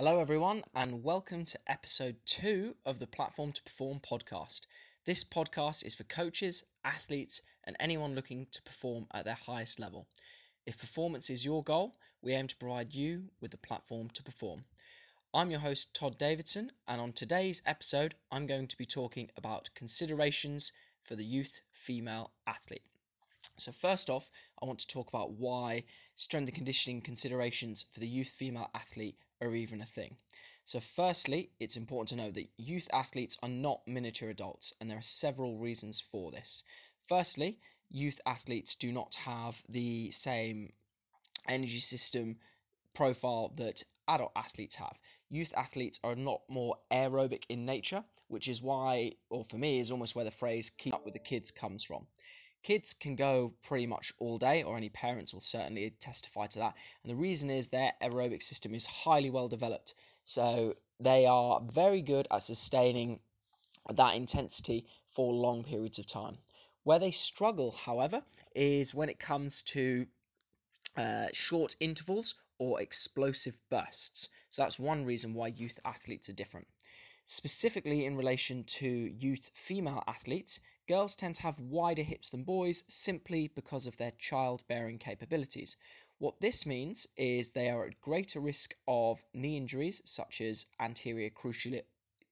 Hello, everyone, and welcome to episode two of the Platform to Perform podcast. This podcast is for coaches, athletes, and anyone looking to perform at their highest level. If performance is your goal, we aim to provide you with the platform to perform. I'm your host, Todd Davidson, and on today's episode, I'm going to be talking about considerations for the youth female athlete. So, first off, I want to talk about why strength and conditioning considerations for the youth female athlete are even a thing. So, firstly, it's important to know that youth athletes are not miniature adults, and there are several reasons for this. Firstly, youth athletes do not have the same energy system profile that adult athletes have. Youth athletes are a lot more aerobic in nature, which is why, or for me, is almost where the phrase keep up with the kids comes from. Kids can go pretty much all day, or any parents will certainly testify to that. And the reason is their aerobic system is highly well developed. So they are very good at sustaining that intensity for long periods of time. Where they struggle, however, is when it comes to uh, short intervals or explosive bursts. So that's one reason why youth athletes are different. Specifically, in relation to youth female athletes, Girls tend to have wider hips than boys simply because of their childbearing capabilities. What this means is they are at greater risk of knee injuries such as anterior cruciate,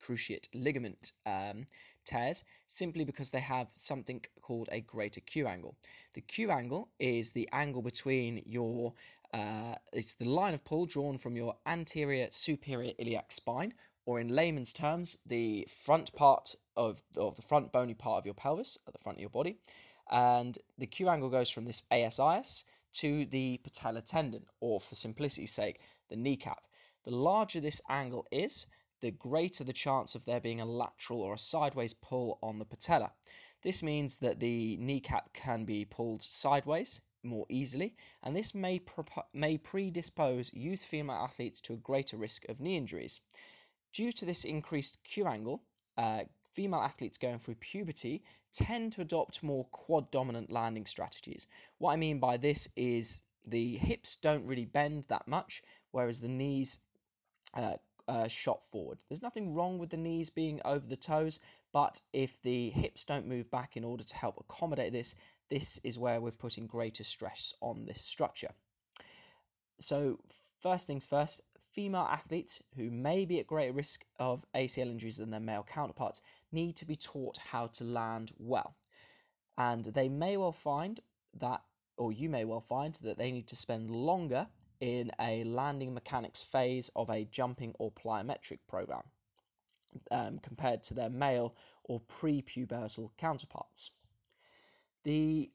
cruciate ligament um, tears simply because they have something called a greater Q angle. The Q angle is the angle between your uh, it's the line of pull drawn from your anterior superior iliac spine, or in layman's terms, the front part of, of the front bony part of your pelvis at the front of your body. And the Q angle goes from this ASIS to the patellar tendon, or for simplicity's sake, the kneecap. The larger this angle is, the greater the chance of there being a lateral or a sideways pull on the patella. This means that the kneecap can be pulled sideways more easily, and this may, may predispose youth female athletes to a greater risk of knee injuries. Due to this increased Q angle, uh, female athletes going through puberty tend to adopt more quad dominant landing strategies. What I mean by this is the hips don't really bend that much, whereas the knees uh, uh, shot forward. There's nothing wrong with the knees being over the toes, but if the hips don't move back in order to help accommodate this, this is where we're putting greater stress on this structure. So, first things first, female athletes who may be at greater risk of ACL injuries than their male counterparts need to be taught how to land well. And they may well find that, or you may well find that they need to spend longer in a landing mechanics phase of a jumping or plyometric program um, compared to their male or prepubertal counterparts. The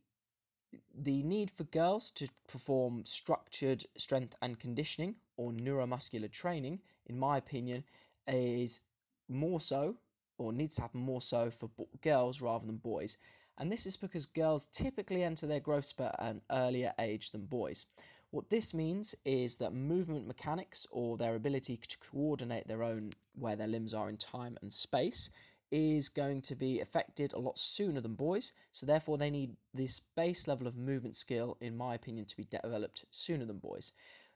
the need for girls to perform structured strength and conditioning or neuromuscular training, in my opinion, is more so or needs to happen more so for girls rather than boys. And this is because girls typically enter their growth spurt at an earlier age than boys. What this means is that movement mechanics or their ability to coordinate their own where their limbs are in time and space is going to be affected a lot sooner than boys, so therefore they need this base level of movement skill, in my opinion, to be developed sooner than boys.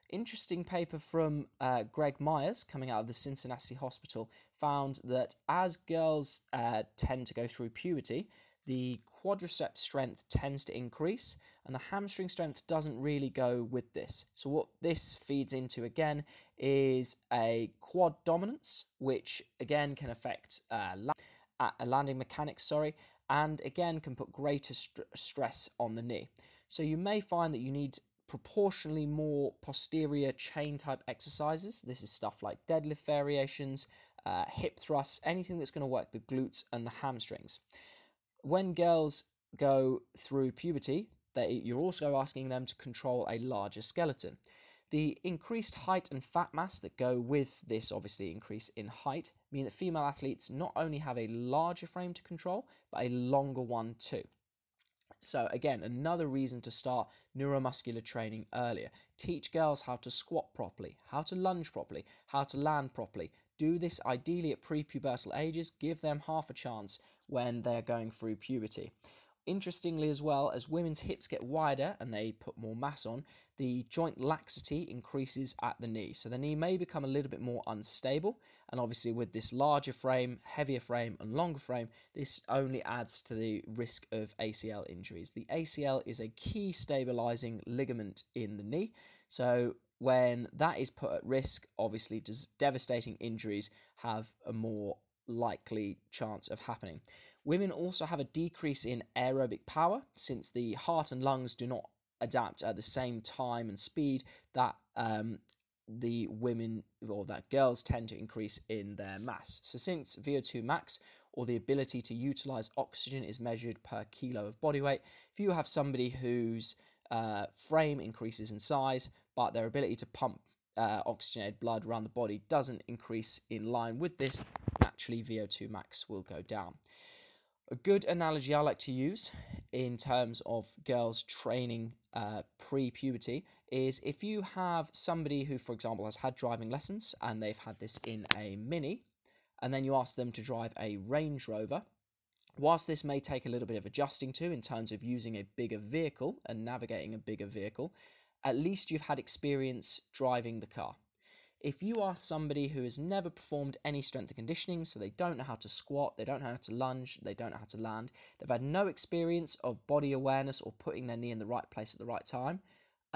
Interesting paper from uh, Greg Myers coming out of the Cincinnati Hospital found that as girls uh, tend to go through puberty, the quadriceps strength tends to increase and the hamstring strength doesn't really go with this. So, what this feeds into again is a quad dominance, which again can affect uh, la- landing mechanics, sorry, and again can put greater st- stress on the knee. So, you may find that you need proportionally more posterior chain type exercises. This is stuff like deadlift variations, uh, hip thrusts, anything that's going to work the glutes and the hamstrings. When girls go through puberty, they, you're also asking them to control a larger skeleton. The increased height and fat mass that go with this, obviously, increase in height, mean that female athletes not only have a larger frame to control, but a longer one too. So, again, another reason to start neuromuscular training earlier. Teach girls how to squat properly, how to lunge properly, how to land properly. Do this ideally at prepubertal ages, give them half a chance when they're going through puberty. Interestingly, as well, as women's hips get wider and they put more mass on, the joint laxity increases at the knee. So the knee may become a little bit more unstable. And obviously, with this larger frame, heavier frame, and longer frame, this only adds to the risk of ACL injuries. The ACL is a key stabilizing ligament in the knee. So when that is put at risk, obviously, devastating injuries have a more likely chance of happening. Women also have a decrease in aerobic power since the heart and lungs do not adapt at the same time and speed that um, the women or that girls tend to increase in their mass. So, since VO2 max or the ability to utilize oxygen is measured per kilo of body weight, if you have somebody whose uh, frame increases in size but their ability to pump uh, oxygenated blood around the body doesn't increase in line with this, naturally VO2 max will go down. A good analogy I like to use in terms of girls training uh, pre puberty is if you have somebody who, for example, has had driving lessons and they've had this in a Mini, and then you ask them to drive a Range Rover. Whilst this may take a little bit of adjusting to in terms of using a bigger vehicle and navigating a bigger vehicle, at least you've had experience driving the car. If you are somebody who has never performed any strength and conditioning, so they don't know how to squat, they don't know how to lunge, they don't know how to land, they've had no experience of body awareness or putting their knee in the right place at the right time,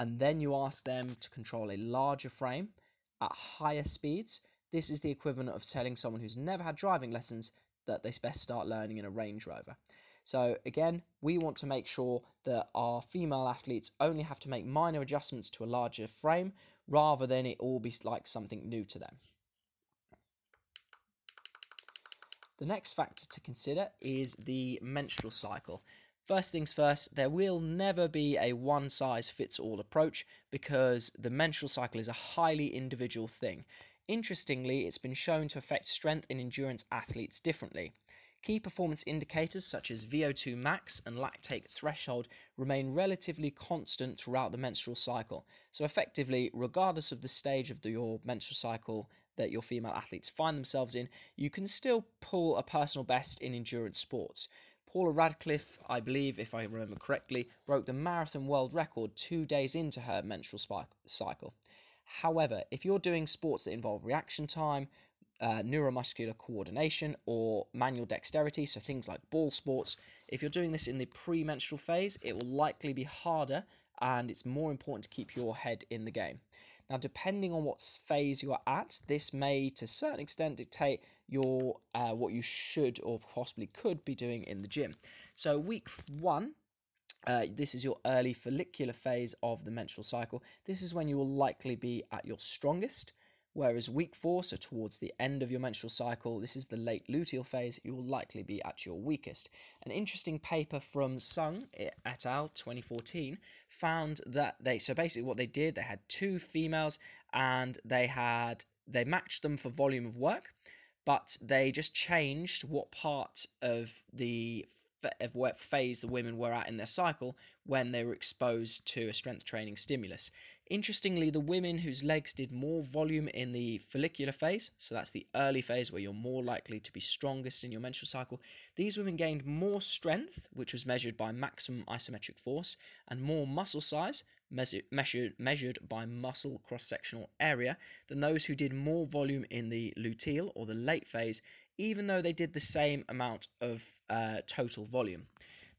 and then you ask them to control a larger frame at higher speeds, this is the equivalent of telling someone who's never had driving lessons that they best start learning in a Range Rover. So again, we want to make sure that our female athletes only have to make minor adjustments to a larger frame rather than it all be like something new to them. The next factor to consider is the menstrual cycle. First things first, there will never be a one size fits all approach because the menstrual cycle is a highly individual thing. Interestingly, it's been shown to affect strength and endurance athletes differently. Key performance indicators such as VO2 max and lactate threshold remain relatively constant throughout the menstrual cycle. So, effectively, regardless of the stage of the, your menstrual cycle that your female athletes find themselves in, you can still pull a personal best in endurance sports. Paula Radcliffe, I believe, if I remember correctly, broke the marathon world record two days into her menstrual cycle. However, if you're doing sports that involve reaction time, uh, neuromuscular coordination or manual dexterity, so things like ball sports. If you're doing this in the premenstrual phase, it will likely be harder and it's more important to keep your head in the game. Now, depending on what phase you are at, this may to a certain extent dictate your uh, what you should or possibly could be doing in the gym. So, week one, uh, this is your early follicular phase of the menstrual cycle. This is when you will likely be at your strongest. Whereas week four, so towards the end of your menstrual cycle, this is the late luteal phase, you will likely be at your weakest. An interesting paper from Sung et al. 2014 found that they, so basically what they did, they had two females and they had, they matched them for volume of work, but they just changed what part of the of what phase the women were at in their cycle when they were exposed to a strength training stimulus. Interestingly, the women whose legs did more volume in the follicular phase, so that's the early phase where you're more likely to be strongest in your menstrual cycle, these women gained more strength, which was measured by maximum isometric force, and more muscle size, measured, measured, by muscle cross sectional area, than those who did more volume in the luteal or the late phase, even though they did the same amount of uh, total volume.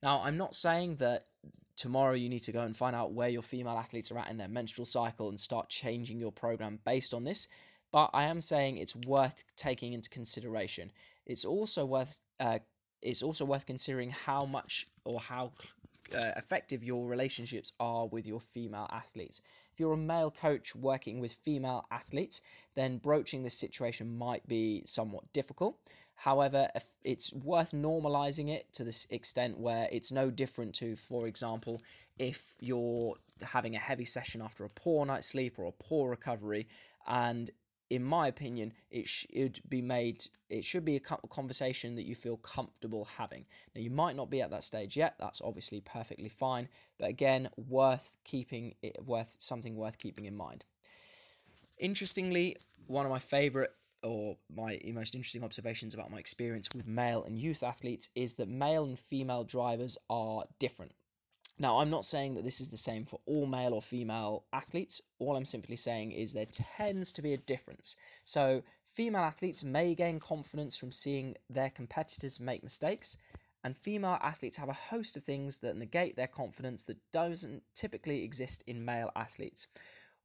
Now, I'm not saying that tomorrow you need to go and find out where your female athletes are at in their menstrual cycle and start changing your program based on this. But I am saying it's worth taking into consideration. It's also worth uh, it's also worth considering how much or how uh, effective your relationships are with your female athletes. If you're a male coach working with female athletes, then broaching this situation might be somewhat difficult. However, it's worth normalizing it to this extent where it's no different to, for example, if you're having a heavy session after a poor night's sleep or a poor recovery, and in my opinion, it should be made. It should be a conversation that you feel comfortable having. Now, you might not be at that stage yet. That's obviously perfectly fine, but again, worth keeping it worth something worth keeping in mind. Interestingly, one of my favorite or my most interesting observations about my experience with male and youth athletes is that male and female drivers are different. Now, I'm not saying that this is the same for all male or female athletes. All I'm simply saying is there tends to be a difference. So, female athletes may gain confidence from seeing their competitors make mistakes, and female athletes have a host of things that negate their confidence that doesn't typically exist in male athletes.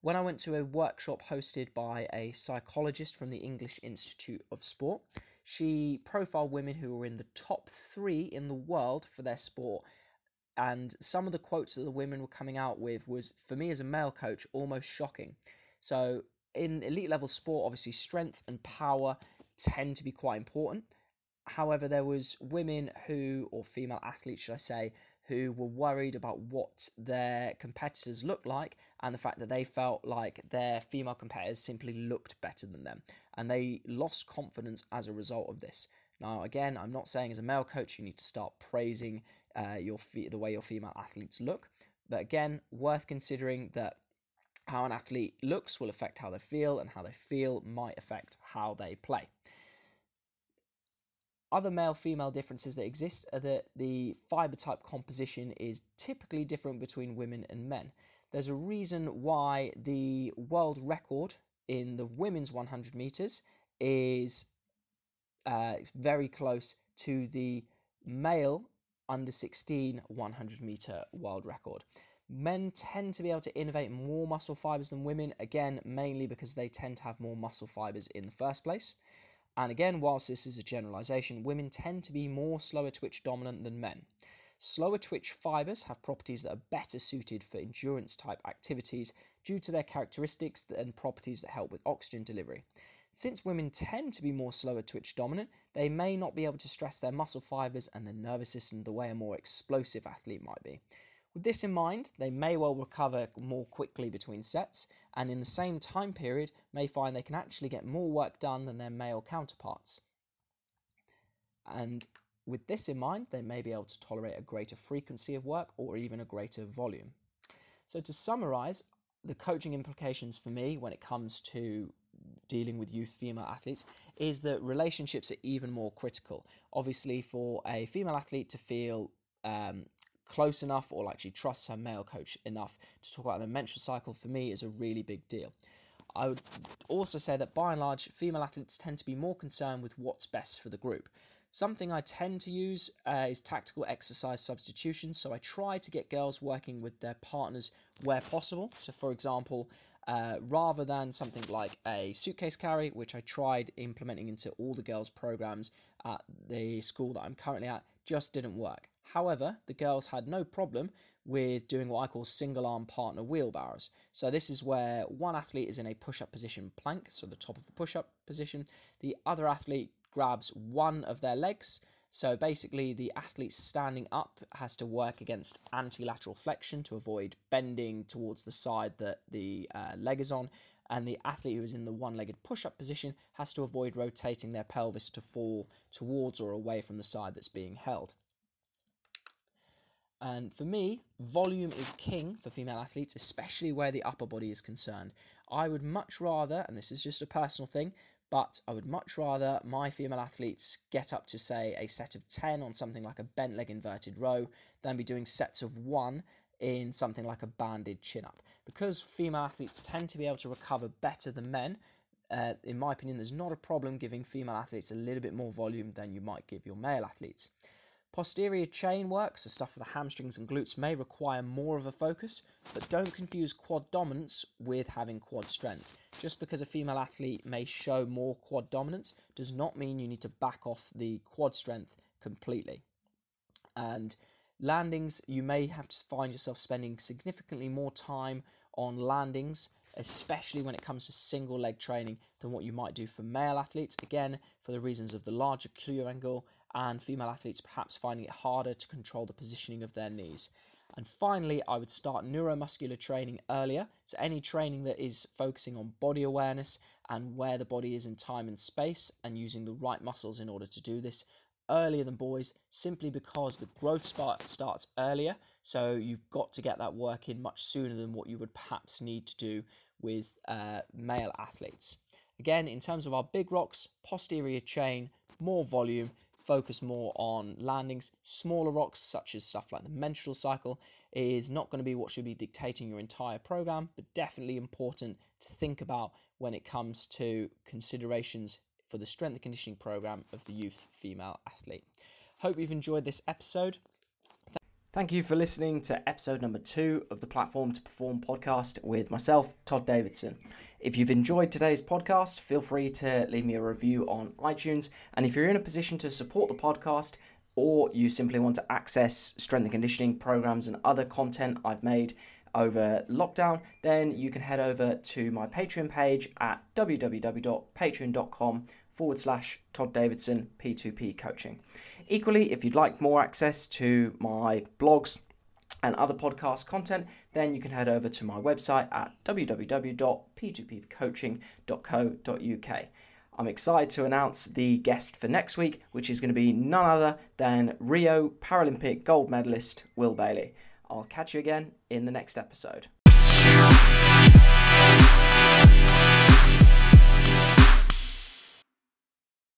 When I went to a workshop hosted by a psychologist from the English Institute of Sport, she profiled women who were in the top three in the world for their sport. And some of the quotes that the women were coming out with was for me as a male coach almost shocking. So in elite level sport obviously strength and power tend to be quite important. However there was women who or female athletes should i say who were worried about what their competitors looked like and the fact that they felt like their female competitors simply looked better than them and they lost confidence as a result of this now again i'm not saying as a male coach you need to start praising uh, your fe- the way your female athletes look. But again, worth considering that how an athlete looks will affect how they feel, and how they feel might affect how they play. Other male female differences that exist are that the fiber type composition is typically different between women and men. There's a reason why the world record in the women's 100 meters is uh, very close to the male under 16 100 meter world record. Men tend to be able to innervate more muscle fibers than women, again, mainly because they tend to have more muscle fibers in the first place. And again, whilst this is a generalization, women tend to be more slower twitch dominant than men. Slower twitch fibers have properties that are better suited for endurance type activities due to their characteristics and properties that help with oxygen delivery. Since women tend to be more slower twitch dominant, they may not be able to stress their muscle fibers and their nervous system the way a more explosive athlete might be. With this in mind, they may well recover more quickly between sets, and in the same time period, may find they can actually get more work done than their male counterparts. And with this in mind, they may be able to tolerate a greater frequency of work or even a greater volume. So, to summarize, the coaching implications for me when it comes to dealing with youth female athletes is that relationships are even more critical. Obviously, for a female athlete to feel um, close enough or like she trusts her male coach enough to talk about the menstrual cycle for me is a really big deal. I would also say that by and large, female athletes tend to be more concerned with what's best for the group. Something I tend to use uh, is tactical exercise substitution. So I try to get girls working with their partners where possible. So, for example, uh, rather than something like a suitcase carry, which I tried implementing into all the girls' programs at the school that I'm currently at, just didn't work. However, the girls had no problem with doing what I call single arm partner wheelbarrows. So, this is where one athlete is in a push up position plank, so the top of the push up position, the other athlete grabs one of their legs so basically, the athlete standing up has to work against anti-lateral flexion to avoid bending towards the side that the uh, leg is on, and the athlete who is in the one-legged push-up position has to avoid rotating their pelvis to fall towards or away from the side that's being held. And for me, volume is king for female athletes, especially where the upper body is concerned. I would much rather, and this is just a personal thing, but I would much rather my female athletes get up to, say, a set of 10 on something like a bent leg inverted row than be doing sets of one in something like a banded chin up. Because female athletes tend to be able to recover better than men, uh, in my opinion, there's not a problem giving female athletes a little bit more volume than you might give your male athletes. Posterior chain work, so stuff for the hamstrings and glutes, may require more of a focus, but don't confuse quad dominance with having quad strength. Just because a female athlete may show more quad dominance does not mean you need to back off the quad strength completely. And landings, you may have to find yourself spending significantly more time on landings, especially when it comes to single leg training, than what you might do for male athletes. Again, for the reasons of the larger Q angle and female athletes perhaps finding it harder to control the positioning of their knees. And finally, I would start neuromuscular training earlier. So, any training that is focusing on body awareness and where the body is in time and space, and using the right muscles in order to do this earlier than boys, simply because the growth spurt starts earlier. So, you've got to get that work in much sooner than what you would perhaps need to do with uh, male athletes. Again, in terms of our big rocks, posterior chain, more volume, focus more on landings. Smaller rocks, such as stuff like the menstrual cycle, is not going to be what should be dictating your entire program, but definitely important to think about when it comes to considerations for the strength and conditioning program of the youth female athlete. Hope you've enjoyed this episode. Thank you for listening to episode number two of the Platform to Perform podcast with myself, Todd Davidson. If you've enjoyed today's podcast, feel free to leave me a review on iTunes. And if you're in a position to support the podcast, or you simply want to access strength and conditioning programs and other content I've made over lockdown, then you can head over to my Patreon page at www.patreon.com forward slash Todd Davidson P2P coaching. Equally, if you'd like more access to my blogs and other podcast content, then you can head over to my website at www.p2pcoaching.co.uk. I'm excited to announce the guest for next week, which is going to be none other than Rio Paralympic gold medalist Will Bayley. I'll catch you again in the next episode.